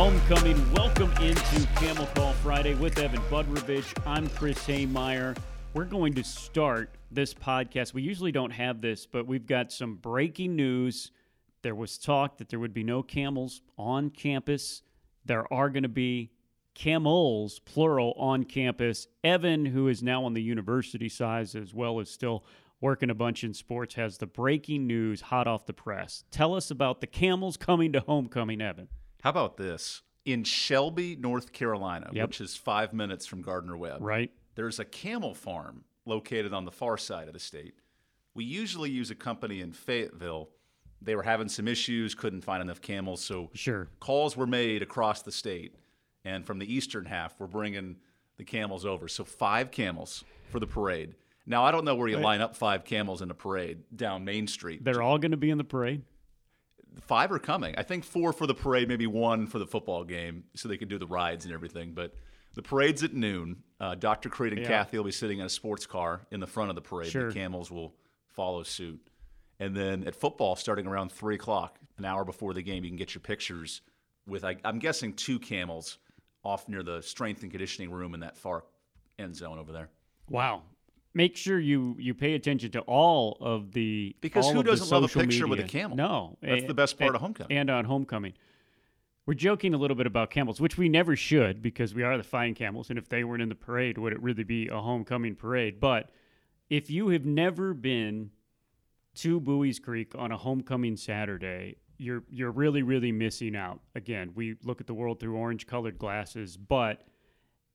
Homecoming. Welcome into Camel Call Friday with Evan Budrovich. I'm Chris Hemeyer. We're going to start this podcast. We usually don't have this, but we've got some breaking news. There was talk that there would be no camels on campus. There are going to be camels, plural, on campus. Evan, who is now on the university side as well as still working a bunch in sports, has the breaking news hot off the press. Tell us about the camels coming to homecoming, Evan. How about this? In Shelby, North Carolina, Yep. which is five minutes from Gardner Webb, Right? there's a camel farm located on the far side of the state. We usually use a company in Fayetteville. They were having some issues, couldn't find enough camels, so Sure. calls were made across the state. And from the eastern half, we're bringing the camels over. So five camels for the parade. Now, I don't know where you line up five camels in a parade down Main Street. They're all going to be in the parade. Five are coming. I think four for the parade, maybe one for the football game, so they can do the rides and everything. But the parade's at noon. Uh, Dr. Creed and Yeah. Kathy will be sitting in a sports car in the front of the parade. Sure. The camels will follow suit. And then at football, starting around three o'clock, an hour before the game, you can get your pictures with, I, I'm guessing, two camels off near the strength and conditioning room in that far end zone over there. Wow. Make sure you you pay attention to all of the Because all who of doesn't love a picture with a camel? No, That's the best part of homecoming. And on homecoming, we're joking a little bit about camels, which we never should because we are the fine camels, and if they weren't in the parade, would it really be a homecoming parade? But if you have never been to Buies Creek on a homecoming Saturday, you're you're really really missing out. Again, we look at the world through orange-colored glasses, but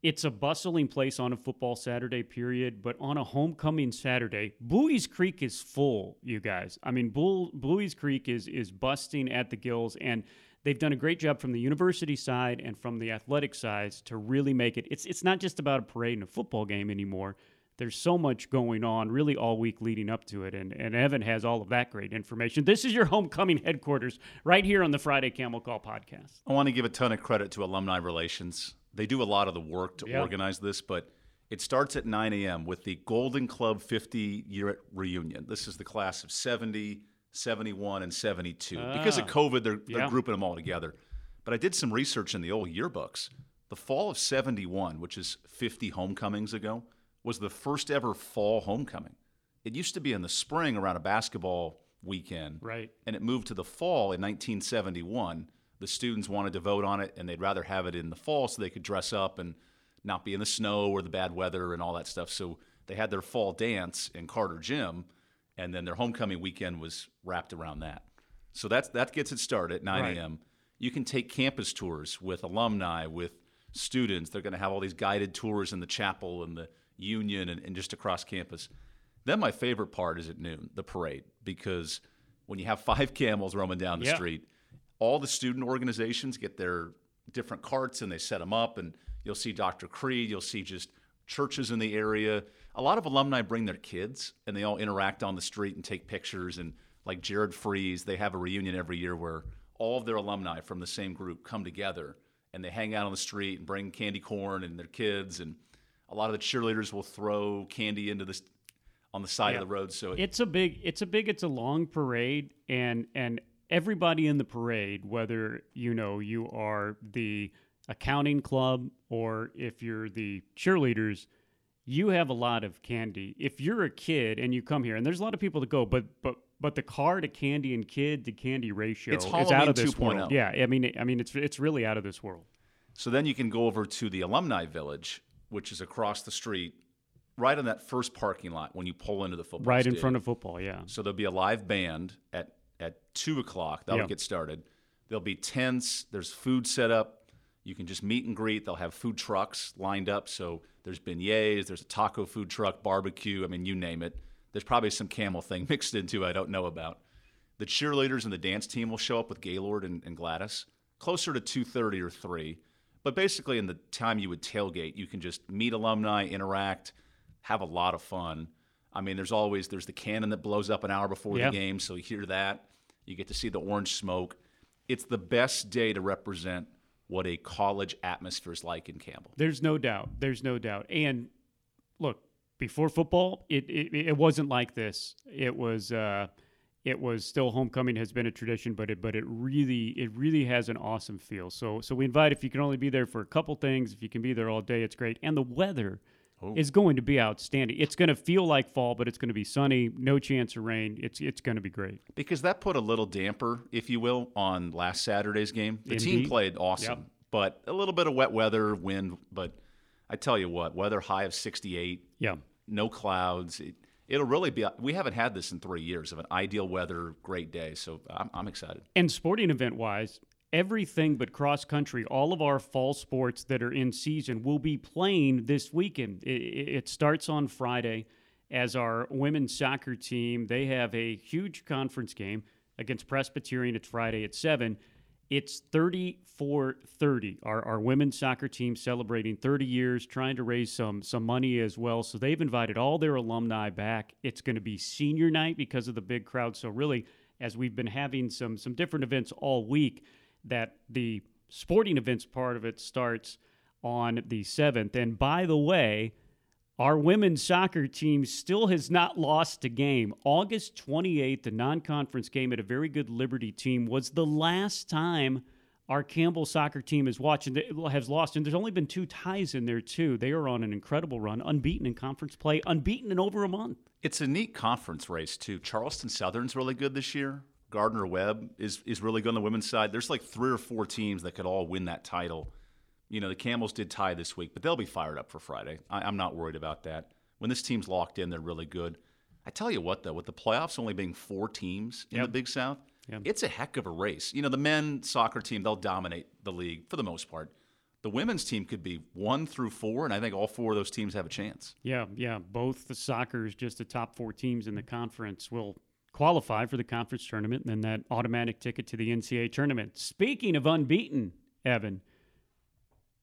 it's a bustling place on a football Saturday period, but on a homecoming Saturday, Buies Creek is full, you guys. I mean, Buies Creek is is busting at the gills, and they've done a great job from the university side and from the athletic sides to really make it. It's it's not just about a parade and a football game anymore. There's so much going on really all week leading up to it, and, and Evan has all of that great information. This is your homecoming headquarters right here on the Friday Camel Call podcast. I want to give a ton of credit to alumni relations. They do a lot of the work to Yeah. organize this, but it starts at 9 a.m. with the Golden Club 50 year reunion. This is the class of 70, 71, and 72. Because of Ah. COVID, they're, they're grouping them all together. But I did some research in the old yearbooks. The fall of 71, which is 50 homecomings ago, was the first ever fall homecoming. It used to be in the spring around a basketball weekend Right. and it moved to the fall in 1971. The students wanted to vote on it, and they'd rather have it in the fall so they could dress up and not be in the snow or the bad weather and all that stuff. So they had their fall dance in Carter Gym, and then their homecoming weekend was wrapped around that. So that's that gets it started at 9 Right. a.m. You can take campus tours with alumni, with students. They're going to have all these guided tours in the chapel and the union and, and just across campus. Then my favorite part is at noon, the parade, because when you have five camels roaming down the Yeah. street, all the student organizations get their different carts and they set them up, and you'll see Dr. Creed, you'll see just churches in the area. A lot of alumni bring their kids and they all interact on the street and take pictures. And like Jared Freeze, they have a reunion every year where all of their alumni from the same group come together and they hang out on the street and bring candy corn and their kids. And a lot of the cheerleaders will throw candy into this on the side Yeah. of the road. So it, it's a big it's a big it's a long parade and and everybody in the parade whether you know you are the accounting club or if you're the cheerleaders you have a lot of candy if you're a kid and you come here and there's a lot of people to go but but but the car to candy and kid to candy ratio It's is out of this 2.0. world yeah i mean i mean it's it's really out of this world So then you can go over to the Alumni Village, which is across the street, right on that first parking lot when you pull into the football. right in front of football yeah So there'll be a live band at at two o'clock. That'll Yeah. get started. There'll be tents. There's food set up. You can just meet and greet. They'll have food trucks lined up. So there's beignets. There's a taco food truck, barbecue. I mean, you name it. There's probably some camel thing mixed into I don't know about. The cheerleaders and the dance team will show up with Gaylord and, and Gladys closer to 2:30 or 3. But basically, in the time you would tailgate, you can just meet alumni, interact, have a lot of fun. I mean, there's always there's the cannon that blows up an hour before Yeah. the game, so you hear that. You get to see the orange smoke. It's the best day to represent what a college atmosphere is like in Campbell. There's no doubt. There's no doubt. And look, before football, it it, it wasn't like this. It was uh, it was still homecoming has been a tradition, but it but it really it really has an awesome feel. So so we invite if you can only be there for a couple things, if you can be there all day, it's great. And the weather Oh. is going to be outstanding. It's going to feel like fall, but it's going to be sunny, no chance of rain. It's it's going to be great. Because that put a little damper, if you will, on last Saturday's game. The team played awesome, Yep. but a little bit of wet weather, wind. But I tell you what, weather high of 68, Yeah. no clouds. It, it'll really be. We haven't had this in three years of an ideal weather, great day. So I'm, I'm excited. And sporting event wise, everything but cross country, all of our fall sports that are in season will be playing this weekend. It, it starts on Friday as our women's soccer team. They have a huge conference game against Presbyterian. It's Friday at 7. It's 34 30. Our, our women's soccer team celebrating 30 years, trying to raise some, some money as well. So they've invited all their alumni back. It's going to be senior night because of the big crowd. So, really, as we've been having some, some different events all week, that the sporting events part of it starts on the 7th. And by the way, our women's soccer team still has not lost a game. August 28th, the non conference game at a very good Liberty team, was the last time our Campbell soccer team has watched and has lost. And there's only been two ties in there, too. They are on an incredible run, unbeaten in conference play, unbeaten in over a month. It's a neat conference race too. Charleston Southern's really good this year. Gardner Webb is is really good on the women's side. There's like three or four teams that could all win that title. You know, the Camels did tie this week, but they'll be fired up for Friday. I, I'm not worried about that. When this team's locked in, they're really good. I tell you what, though, with the playoffs only being four teams in Yep. the Big South, Yep. it's a heck of a race. You know, the men soccer team, they'll dominate the league for the most part. The women's team could be one through four, and I think all four of those teams have a chance. Yeah, yeah. Both the soccer's just the top four teams in the conference will qualify for the conference tournament and then that automatic ticket to the NCAA tournament. Speaking of unbeaten, Evan,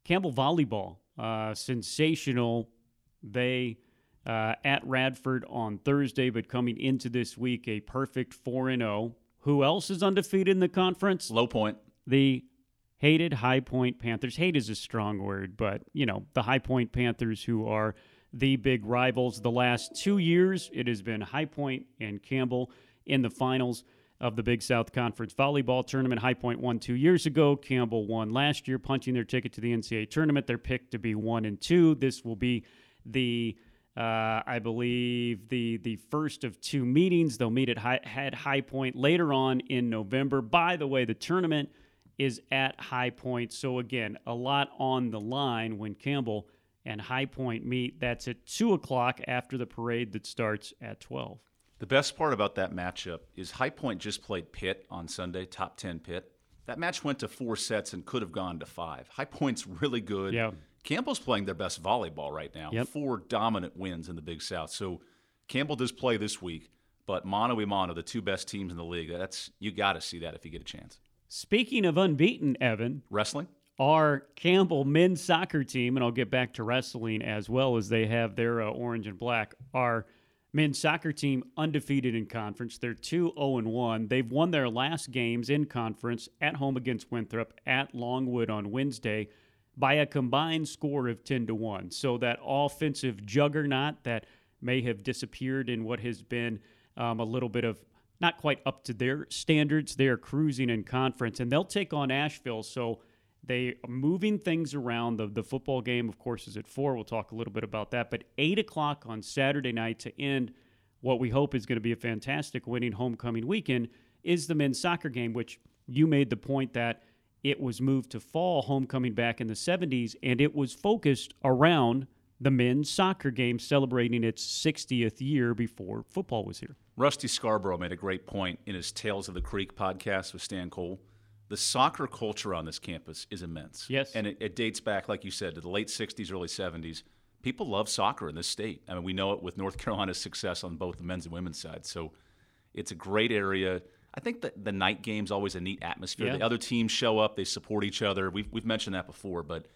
Campbell Volleyball, uh, sensational. They uh, at Radford on Thursday, but coming into this week, a perfect 4 and 0. Who else is undefeated in the conference? Low point. the hated High Point Panthers. Hate is a strong word, but you know, the High Point Panthers who are the big rivals. The last 2 years it has been High Point and Campbell in the finals of the Big South Conference volleyball tournament. High Point won 2 years ago, Campbell won last year punching their ticket to the NCAA tournament. They're picked to be 1 and 2. This will be the uh, I believe the the first of two meetings. They'll meet at High, at High Point later on in November. By the way, the tournament is at High Point, so again, a lot on the line when Campbell and High Point meet. That's at two o'clock after the parade that starts at twelve. The best part about that matchup is High Point just played Pitt on Sunday, top 10 Pitt. That match went to four sets and could have gone to five. High Point's really good. Yeah. Campbell's playing their best volleyball right now. Yep. Four dominant wins in the Big South. So Campbell does play this week, but mano a mano, the two best teams in the league. That's you got to see that if you get a chance. Speaking of unbeaten, Evan, Wrestling? Our Campbell men's soccer team, and I'll get back to wrestling as well as they have their uh, orange and black. Our men's soccer team undefeated in conference. They're 2 0 1. They've won their last games in conference at home against Winthrop, at Longwood on Wednesday by a combined score of 10 to 1. So that offensive juggernaut that may have disappeared in what has been um, a little bit of not quite up to their standards. They're cruising in conference, and they'll take on Asheville. So they are moving things around. The, the football game, of course, is at 4. We'll talk a little bit about that. But 8 o'clock on Saturday night to end what we hope is going to be a fantastic winning homecoming weekend is the men's soccer game, which you made the point that it was moved to fall homecoming back in the 70s, and it was focused around the men's soccer game celebrating its 60th year before football was here. Rusty Scarborough made a great point in his Tales of the Creek podcast with Stan Cole. The soccer culture on this campus is immense. Yes. And it, it dates back, like you said, to the late 60s, early 70s. People love soccer in this state. I mean, we know it with North Carolina's success on both the men's and women's side. So it's a great area. I think that the night game's always a neat atmosphere. Yeah. The other teams show up, they support each other. We've, we've mentioned that before, but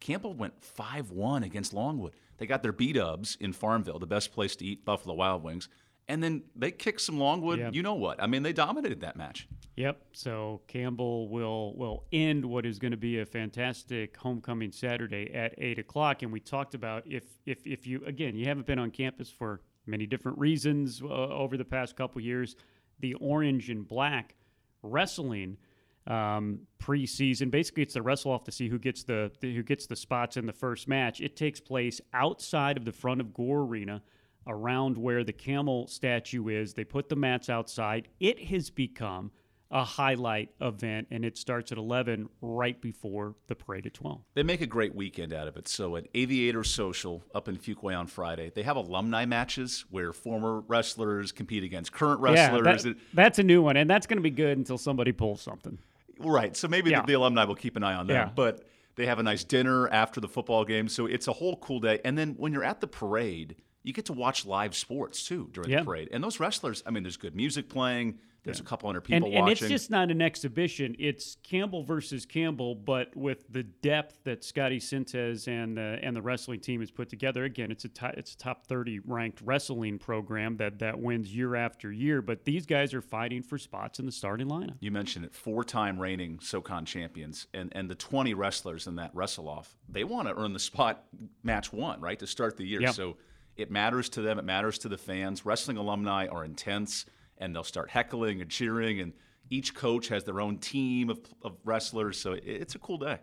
Campbell went 5 1 against Longwood. They got their B dubs in Farmville, the best place to eat Buffalo Wild Wings. And then they kicked some Longwood. Yeah. You know what? I mean, they dominated that match. Yep. So Campbell will will end what is going to be a fantastic homecoming Saturday at eight o'clock. And we talked about if if if you again you haven't been on campus for many different reasons uh, over the past couple years, the orange and black wrestling um, preseason. Basically, it's the wrestle off to see who gets the, the who gets the spots in the first match. It takes place outside of the front of Gore Arena, around where the camel statue is. They put the mats outside. It has become a highlight event, and it starts at 11 right before the parade at 12. They make a great weekend out of it. So at Aviator Social up in Fuquay on Friday, they have alumni matches where former wrestlers compete against current wrestlers. Yeah, that, that's a new one, and that's going to be good until somebody pulls something. Right. So maybe yeah. the, the, alumni will keep an eye on that. Yeah. But they have a nice dinner after the football game. So it's a whole cool day. And then when you're at the parade, you get to watch live sports too during yeah. the parade. And those wrestlers, I mean, there's good music playing. There's yeah. a couple hundred people and, watching. And it's just not an exhibition. It's Campbell versus Campbell, but with the depth that Scotti Sentes and the and the wrestling team has put together. Again, it's a top, it's a top 30 ranked wrestling program that that wins year after year. But these guys are fighting for spots in the starting lineup. You mentioned it, four-time reigning SoCon champions, and and the 20 wrestlers in that wrestle off. They want to earn the spot match one, right, to start the year. Yep. So. It matters to them. It matters to the fans. Wrestling alumni are intense and they'll start heckling and cheering. And each coach has their own team of, of wrestlers. So it's a cool day.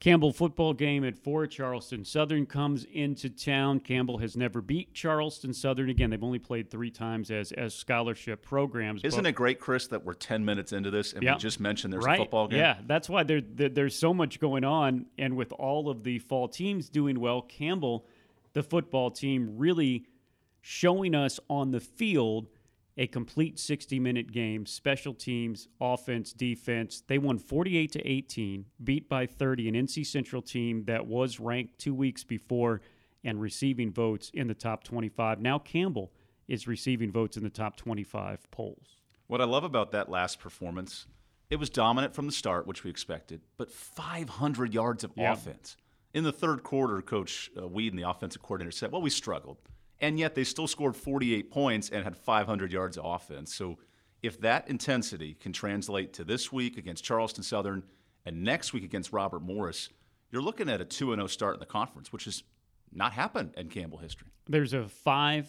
Campbell football game at four. Charleston Southern comes into town. Campbell has never beat Charleston Southern. Again, they've only played three times as as scholarship programs. Isn't it great, Chris, that we're ten minutes into this and yeah, we just mentioned there's right. a football game? Yeah, that's why there, there, there's so much going on, and with all of the fall teams doing well, Campbell, the football team, really showing us on the field a complete 60 minute game, special teams, offense, defense. They won 48 to 18, beat by 30 an NC Central team that was ranked two weeks before and receiving votes in the top 25. Now Campbell is receiving votes in the top 25 polls. What I love about that last performance, it was dominant from the start, which we expected, but 500 yards of yeah. offense. In the third quarter, Coach uh, Weed and the offensive coordinator said, well, we struggled and yet they still scored 48 points and had 500 yards of offense. So if that intensity can translate to this week against Charleston Southern and next week against Robert Morris, you're looking at a 2 0 start in the conference, which has not happened in Campbell history. There's a five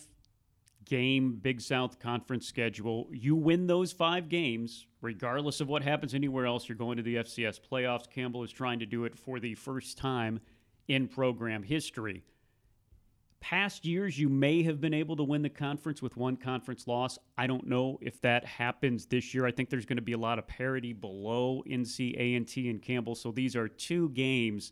game Big South Conference schedule. You win those five games, regardless of what happens anywhere else, you're going to the FCS playoffs. Campbell is trying to do it for the first time in program history past years you may have been able to win the conference with one conference loss. I don't know if that happens this year. I think there's going to be a lot of parity below NC A&T and Campbell. So these are two games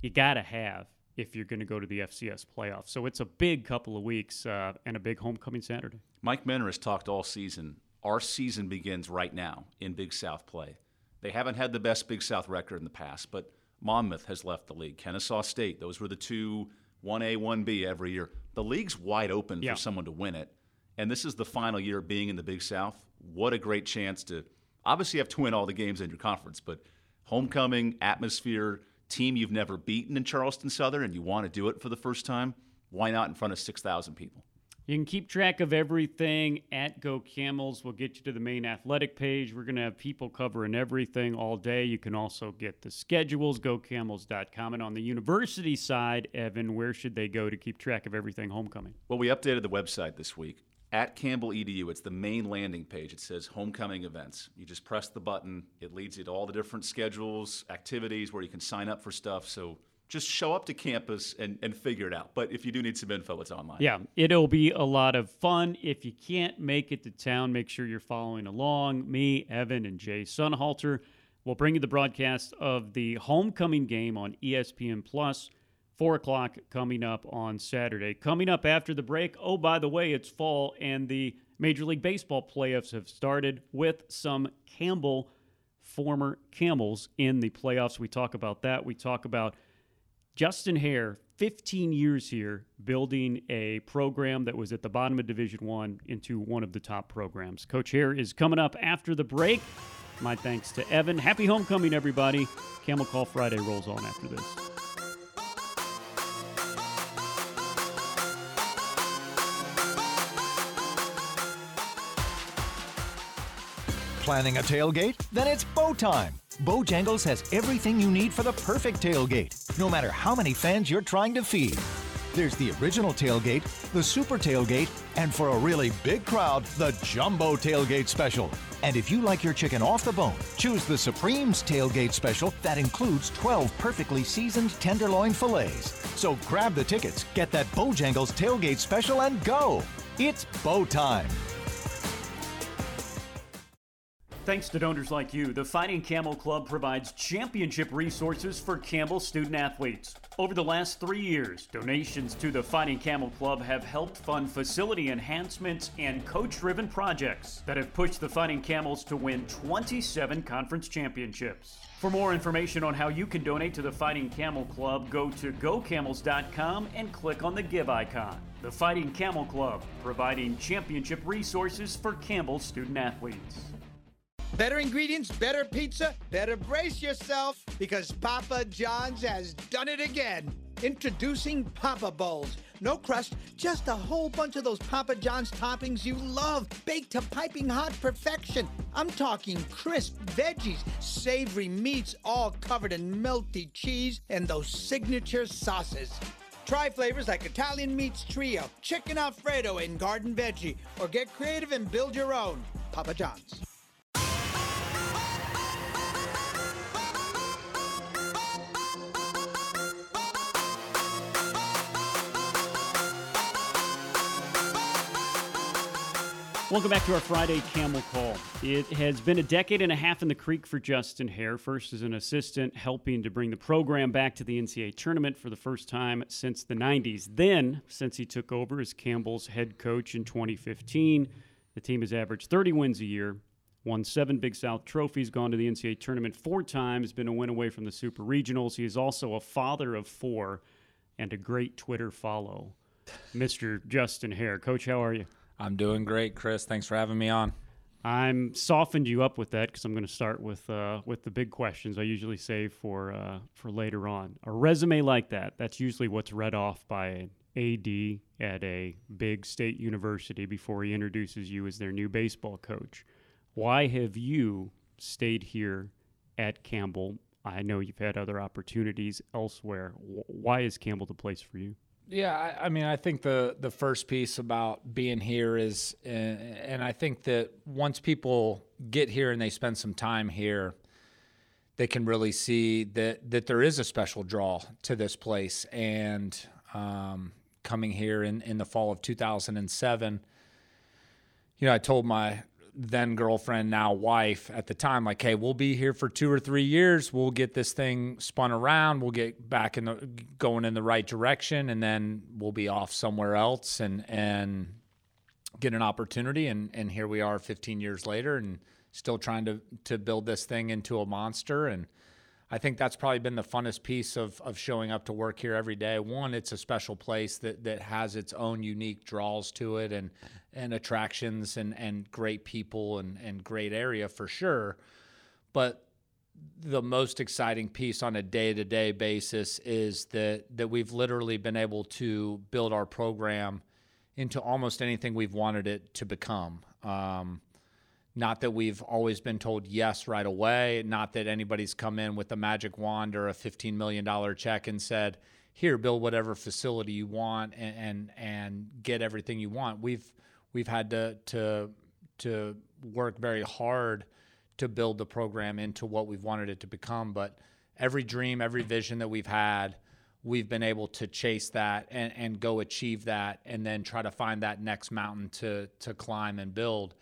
you got to have if you're going to go to the FCS playoffs. So it's a big couple of weeks uh, and a big homecoming Saturday. Mike Minter has talked all season. Our season begins right now in Big South play. They haven't had the best Big South record in the past, but Monmouth has left the league. Kennesaw State, those were the two 1A, 1B every year. The league's wide open yeah. for someone to win it. And this is the final year being in the Big South. What a great chance to obviously you have to win all the games in your conference, but homecoming, atmosphere, team you've never beaten in Charleston Southern and you want to do it for the first time, why not in front of 6,000 people? You can keep track of everything at Go Camels. We'll get you to the main athletic page. We're going to have people covering everything all day. You can also get the schedules, gocamels.com. And on the university side, Evan, where should they go to keep track of everything homecoming? Well, we updated the website this week. At Campbell EDU, it's the main landing page. It says homecoming events. You just press the button, it leads you to all the different schedules, activities where you can sign up for stuff. So just show up to campus and, and figure it out. But if you do need some info, it's online. Yeah, it'll be a lot of fun. If you can't make it to town, make sure you're following along. Me, Evan, and Jay Sunhalter will bring you the broadcast of the homecoming game on ESPN Plus. Four o'clock coming up on Saturday. Coming up after the break. Oh, by the way, it's fall and the Major League Baseball playoffs have started with some Campbell former Camels in the playoffs. We talk about that. We talk about Justin Haire, 15 years here, building a program that was at the bottom of Division One into one of the top programs. Coach Haire is coming up after the break. My thanks to Evan. Happy homecoming, everybody. Camel Call Friday rolls on after this. Planning a tailgate? Then it's bow time Bojangles has everything you need for the perfect tailgate, no matter how many fans you're trying to feed. There's the original tailgate, the super tailgate, and for a really big crowd, the jumbo tailgate special. And if you like your chicken off the bone, choose the Supreme's tailgate special that includes 12 perfectly seasoned tenderloin fillets. So grab the tickets, get that Bojangles tailgate special, and go. It's bow time. Thanks to donors like you, the Fighting Camel Club provides championship resources for Campbell student athletes. Over the last three years, donations to the Fighting Camel Club have helped fund facility enhancements and coach driven projects that have pushed the Fighting Camels to win 27 conference championships. For more information on how you can donate to the Fighting Camel Club, go to gocamels.com and click on the Give icon. The Fighting Camel Club, providing championship resources for Campbell student athletes. Better ingredients, better pizza, better brace yourself because Papa John's has done it again. Introducing Papa Bowls. No crust, just a whole bunch of those Papa John's toppings you love, baked to piping hot perfection. I'm talking crisp veggies, savory meats, all covered in melty cheese, and those signature sauces. Try flavors like Italian Meats Trio, Chicken Alfredo, and Garden Veggie, or get creative and build your own. Papa John's. Welcome back to our Friday Camel Call. It has been a decade and a half in the creek for Justin Haire, first as an assistant, helping to bring the program back to the NCAA tournament for the first time since the 90s. Then, since he took over as Campbell's head coach in 2015, the team has averaged 30 wins a year, won seven Big South trophies, gone to the NCAA tournament four times, been a win away from the Super Regionals. He is also a father of four and a great Twitter follow. Mr. Justin Haire. Coach, how are you? I'm doing great, Chris. Thanks for having me on. I'm softened you up with that because I'm going to start with uh, with the big questions I usually save for uh, for later on. A resume like that, that's usually what's read off by an AD at a big state university before he introduces you as their new baseball coach. Why have you stayed here at Campbell? I know you've had other opportunities elsewhere. Why is Campbell the place for you? Yeah, I, I, mean, I think the the first piece about being here is, uh, and I think that once people get here and they spend some time here, they can really see that that there is a special draw to this place. And um, coming here in in the fall of 2007, you know, I told my then girlfriend, now wife at the time, like, hey, we'll be here for two or three years. We'll get this thing spun around. We'll get back in the going in the right direction, and then we'll be off somewhere else and and get an opportunity. And and here we are, 15 years later, and still trying to to build this thing into a monster. And I think that's probably been the funnest piece of of showing up to work here every day. One, it's a special place that that has its own unique draws to it, and and attractions and, and great people and, and great area for sure. But the most exciting piece on a day to day basis is that, that we've literally been able to build our program into almost anything we've wanted it to become. Um, not that we've always been told yes right away, not that anybody's come in with a magic wand or a $15 million check and said, here, build whatever facility you want and, and, and get everything you want. We've we've had to to to work very hard to build the program into what we've wanted it to become. But every dream, every vision that we've had, we've been able to chase that and, and go achieve that, and then try to find that next mountain to to climb and build.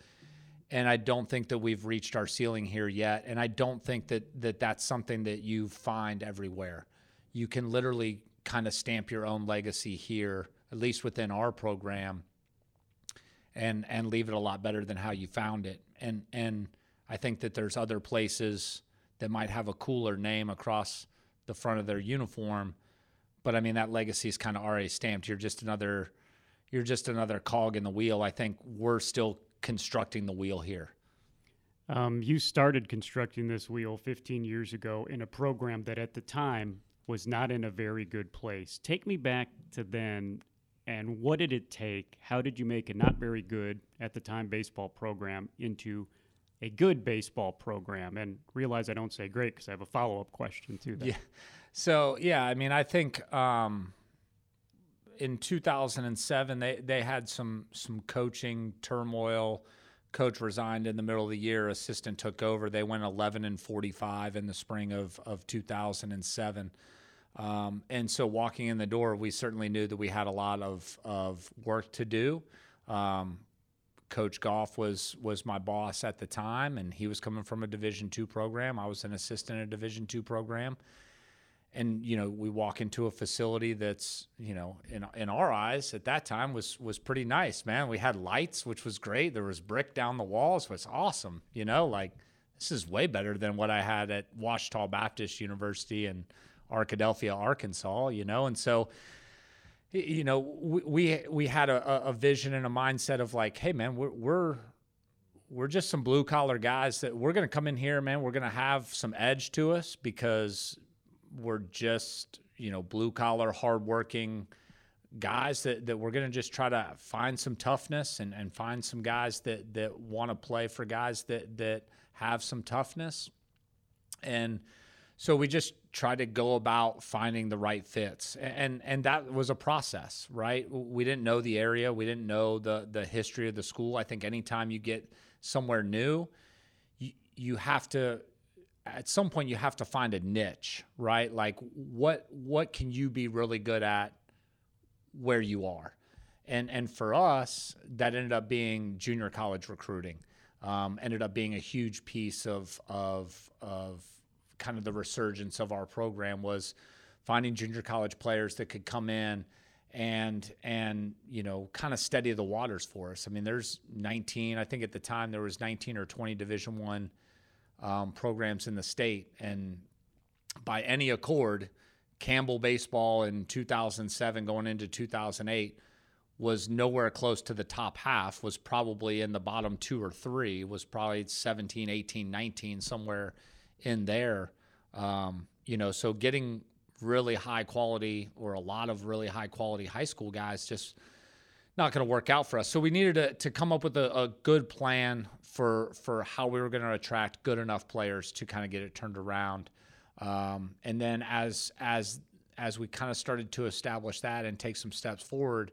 And I don't think that we've reached our ceiling here yet. And I don't think that, that that's something that you find everywhere. You can literally kind of stamp your own legacy here, at least within our program, and and leave it a lot better than how you found it. And and I think that there's other places that might have a cooler name across the front of their uniform, but I mean that legacy is kind of already stamped. You're just another you're just another cog in the wheel. I think we're still constructing the wheel here. Um, you started constructing this wheel 15 years ago in a program that at the time was not in a very good place. Take me back to then and what did it take? How did you make a not very good at the time baseball program into a good baseball program? And realize I don't say great because I have a follow up question to that. Yeah. So yeah, I mean, I think um, in 2007 they they had some some coaching turmoil. Coach resigned in the middle of the year. Assistant took over. They went 11 and 45 in the spring of of 2007. Um, and so walking in the door, we certainly knew that we had a lot of of work to do. Um, Coach Goff was was my boss at the time, and he was coming from a Division two program. I was an assistant in a Division two program, and you know we walk into a facility that's you know in in our eyes at that time was was pretty nice. Man, we had lights, which was great. There was brick down the walls, was awesome. You know, like this is way better than what I had at Ouachita Baptist University and Arkadelphia, Arkansas. You know, and so you know, we we had a, a vision and a mindset of like, hey man, we're we're we're just some blue collar guys that we're going to come in here, man. We're going to have some edge to us because we're just you know blue collar, hardworking guys that, that we're going to just try to find some toughness and, and find some guys that that want to play for guys that that have some toughness and so we just try to go about finding the right fits, and and that was a process, right? We didn't know the area, we didn't know the the history of the school. I think anytime you get somewhere new, you you have to at some point you have to find a niche, right? Like what what can you be really good at where you are, and and for us that ended up being junior college recruiting. Um, ended up being a huge piece of of of kind of the resurgence of our program was finding junior college players that could come in and and you know kind of steady the waters for us. I mean, there's 19. I think at the time there was 19 or 20 Division One um, programs in the state, and by any accord, Campbell baseball in 2007 going into 2008 was nowhere close to the top half was probably in the bottom two or three was probably 17 18 19 somewhere in there. Um, you know, so getting really high quality or a lot of really high quality high school guys just not going to work out for us. So we needed to, to come up with a, a good plan for for how we were going to attract good enough players to kind of get it turned around. Um, and then as as as we kind of started to establish that and take some steps forward,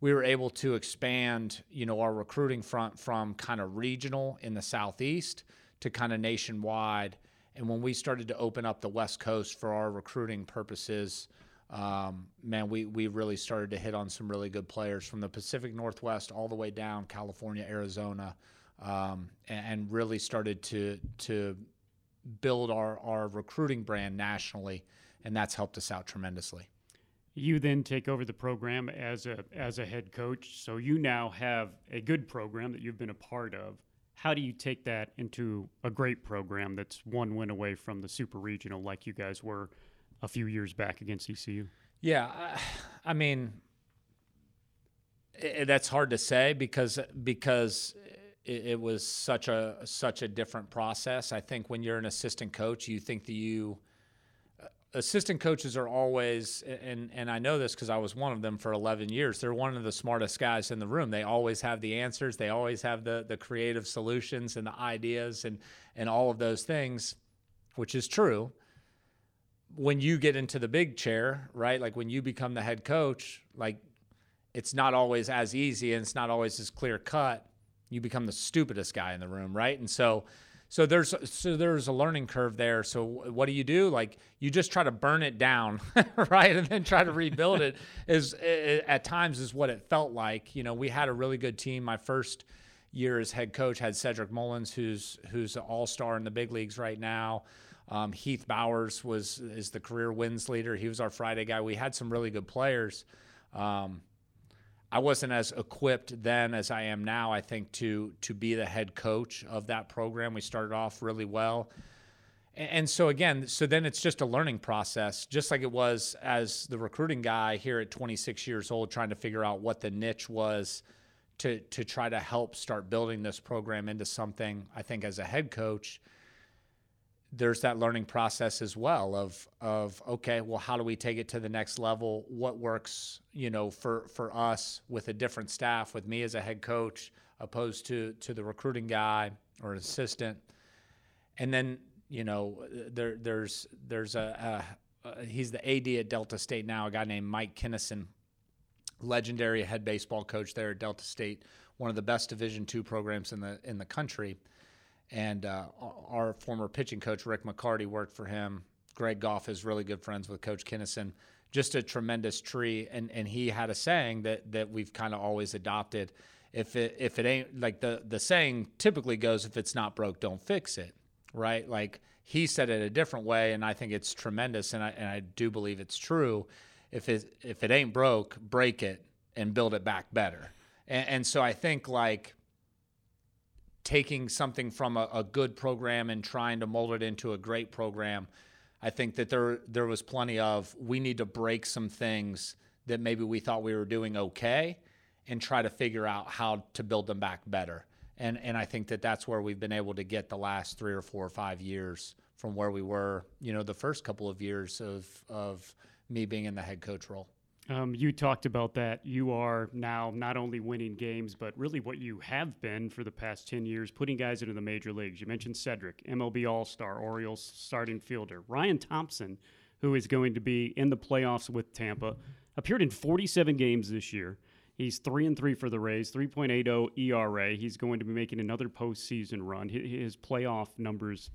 we were able to expand, you know, our recruiting front from kind of regional in the southeast to kind of nationwide and when we started to open up the West Coast for our recruiting purposes, um, man, we, we really started to hit on some really good players from the Pacific Northwest all the way down California, Arizona, um, and, and, really started to to build our, our recruiting brand nationally, and that's helped us out tremendously. You then take over the program as a as a head coach, so you now have a good program that you've been a part of how do you take that into a great program that's one win away from the super regional like you guys were a few years back against ECU? Yeah, I, I mean, it, that's hard to say because because it, it, was such a such a different process. I think when you're an assistant coach, you think that you assistant coaches are always and and I know this because I was one of them for 11 years. They're one of the smartest guys in the room. They always have the answers. They always have the the creative solutions and the ideas and and all of those things, which is true. When you get into the big chair, right? Like when you become the head coach, like it's not always as easy and it's not always as clear cut. You become the stupidest guy in the room, right? And so so there's so there's a learning curve there. So what do you do? Like you just try to burn it down, right, and then try to rebuild it. Is at times is what it felt like. You know, we had a really good team. My first year as head coach had Cedric Mullins, who's who's an all star in the big leagues right now. Um, Heath Bowers was is the career wins leader. He was our Friday guy. We had some really good players. Um, I wasn't as equipped then as I am now. I think to to be the head coach of that program. We started off really well, and so again, so then it's just a learning process, just like it was as the recruiting guy here at 26 years old, trying to figure out what the niche was to to try to help start building this program into something. I think as a head coach there's that learning process as well of of okay well how do we take it to the next level what works you know for for us with a different staff with me as a head coach opposed to to the recruiting guy or assistant and then you know there there's there's a, a, a he's the AD at Delta State now a guy named Mike Kinnison legendary head baseball coach there at Delta State, one of the best Division two programs in the in the country. And uh, our former pitching coach Rick McCarty worked for him. Greg Goff is really good friends with Coach Kinnison. Just a tremendous tree, and and he had a saying that that we've kind of always adopted. If it if it ain't like the the saying typically goes, if it's not broke, don't fix it, right? Like he said it a different way, and I think it's tremendous, and I and I do believe it's true. If it if it ain't broke, break it and build it back better. And, and so I think like taking something from a, a, good program and trying to mold it into a great program, I think that there there was plenty of we need to break some things that maybe we thought we were doing okay and try to figure out how to build them back better and and I think that that's where we've been able to get the last three or four or five years from where we were, you know, the first couple of years of of me being in the head coach role. Um, you talked about that. You are now not only winning games, but really what you have been for the past 10 years, putting guys into the major leagues. You mentioned Cedric, MLB All Star, Orioles starting fielder. Ryan Thompson, who is going to be in the playoffs with Tampa, appeared in 47 games this year. He's three and three for the Rays, 3.80 ERA. He's going to be making another postseason run. His playoff numbers,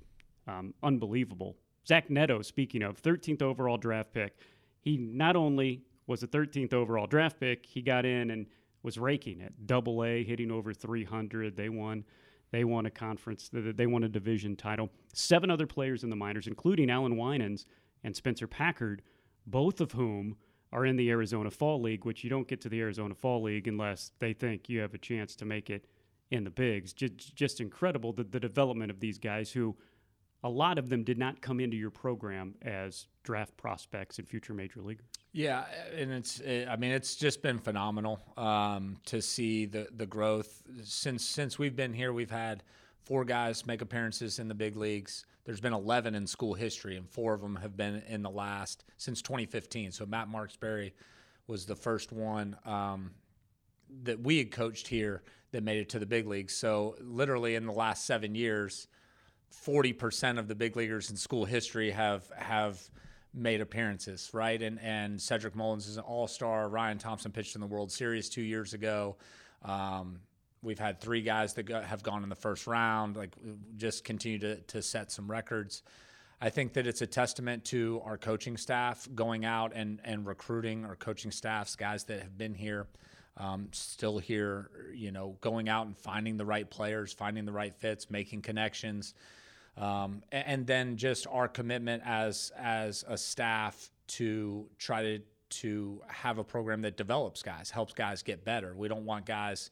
um, unbelievable. Zach Neto, speaking of, 13th overall draft pick. He not only was a 13th overall draft pick, he got in and was raking it. Double A, hitting over 300. They won. They won a conference. They won a division title. Seven other players in the minors, including Allan Winans and Spencer Packard, both of whom – are in the Arizona Fall League, which you don't get to the Arizona Fall League unless they think you have a chance to make it in the bigs. Just, just incredible the, the development of these guys who a lot of them did not come into your program as draft prospects and future major leaguers. Yeah, and it's I mean it's just been phenomenal um, to see the the growth since since we've been here. We've had four guys make appearances in the big leagues there's been 11 in school history, and four of them have been in the last since 2015. So Matt Marksberry was the first one um, that we had coached here that made it to the big leagues. So literally in the last seven years, 40% of the big leaguers in school history have have made appearances, right? And and Cedric Mullins is an all star. Ryan Thompson pitched in the World Series two years ago. Um, We've had three guys that go, have gone in the first round, like just continue to, to set some records. I think that it's a testament to our coaching staff going out and, and recruiting our coaching staffs, guys that have been here, um, still here, you know, going out and finding the right players, finding the right fits, making connections. Um, and, then just our commitment as as a staff to try to to have a program that develops guys, helps guys get better. We don't want guys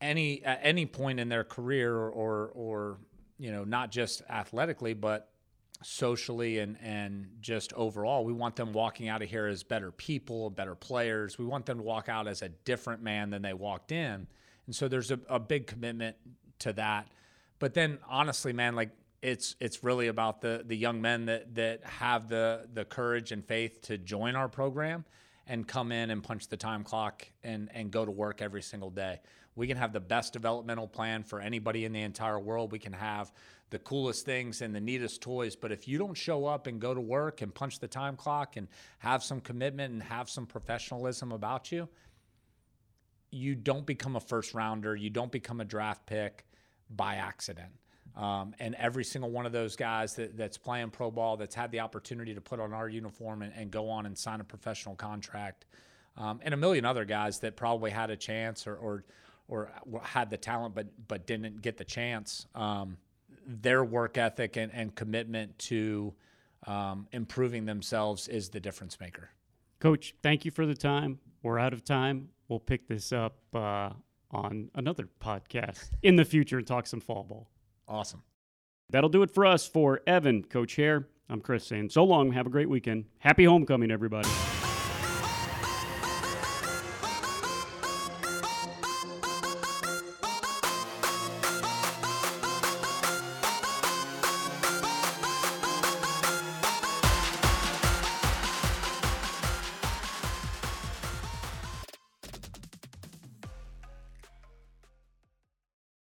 any at any point in their career or or you know not just athletically but socially and and just overall. We want them walking out of here as better people better players. We want them to walk out as a different man than they walked in. And so there's a, a big commitment to that but then honestly man like it's it's really about the the young men that that have the the courage and faith to join our program and come in and punch the time clock and and go to work every single day we can have the best developmental plan for anybody in the entire world. We can have the coolest things and the neatest toys. But if you don't show up and go to work and punch the time clock and have some commitment and have some professionalism about you, you don't become a first rounder. You don't become a draft pick by accident. Um, and every single one of those guys that, that's playing pro ball, that's had the opportunity to put on our uniform and, and go on and sign a professional contract, um, and a million other guys that probably had a chance or, or or had the talent but but didn't get the chance. Um, their work ethic and, and commitment to um, improving themselves is the difference maker. Coach, thank you for the time. We're out of time. We'll pick this up uh, on another podcast in the future and talk some fall ball. Awesome. That'll do it for us. For Evan, Coach Haire, I'm Chris saying so long. Have a great weekend. Happy homecoming, everybody.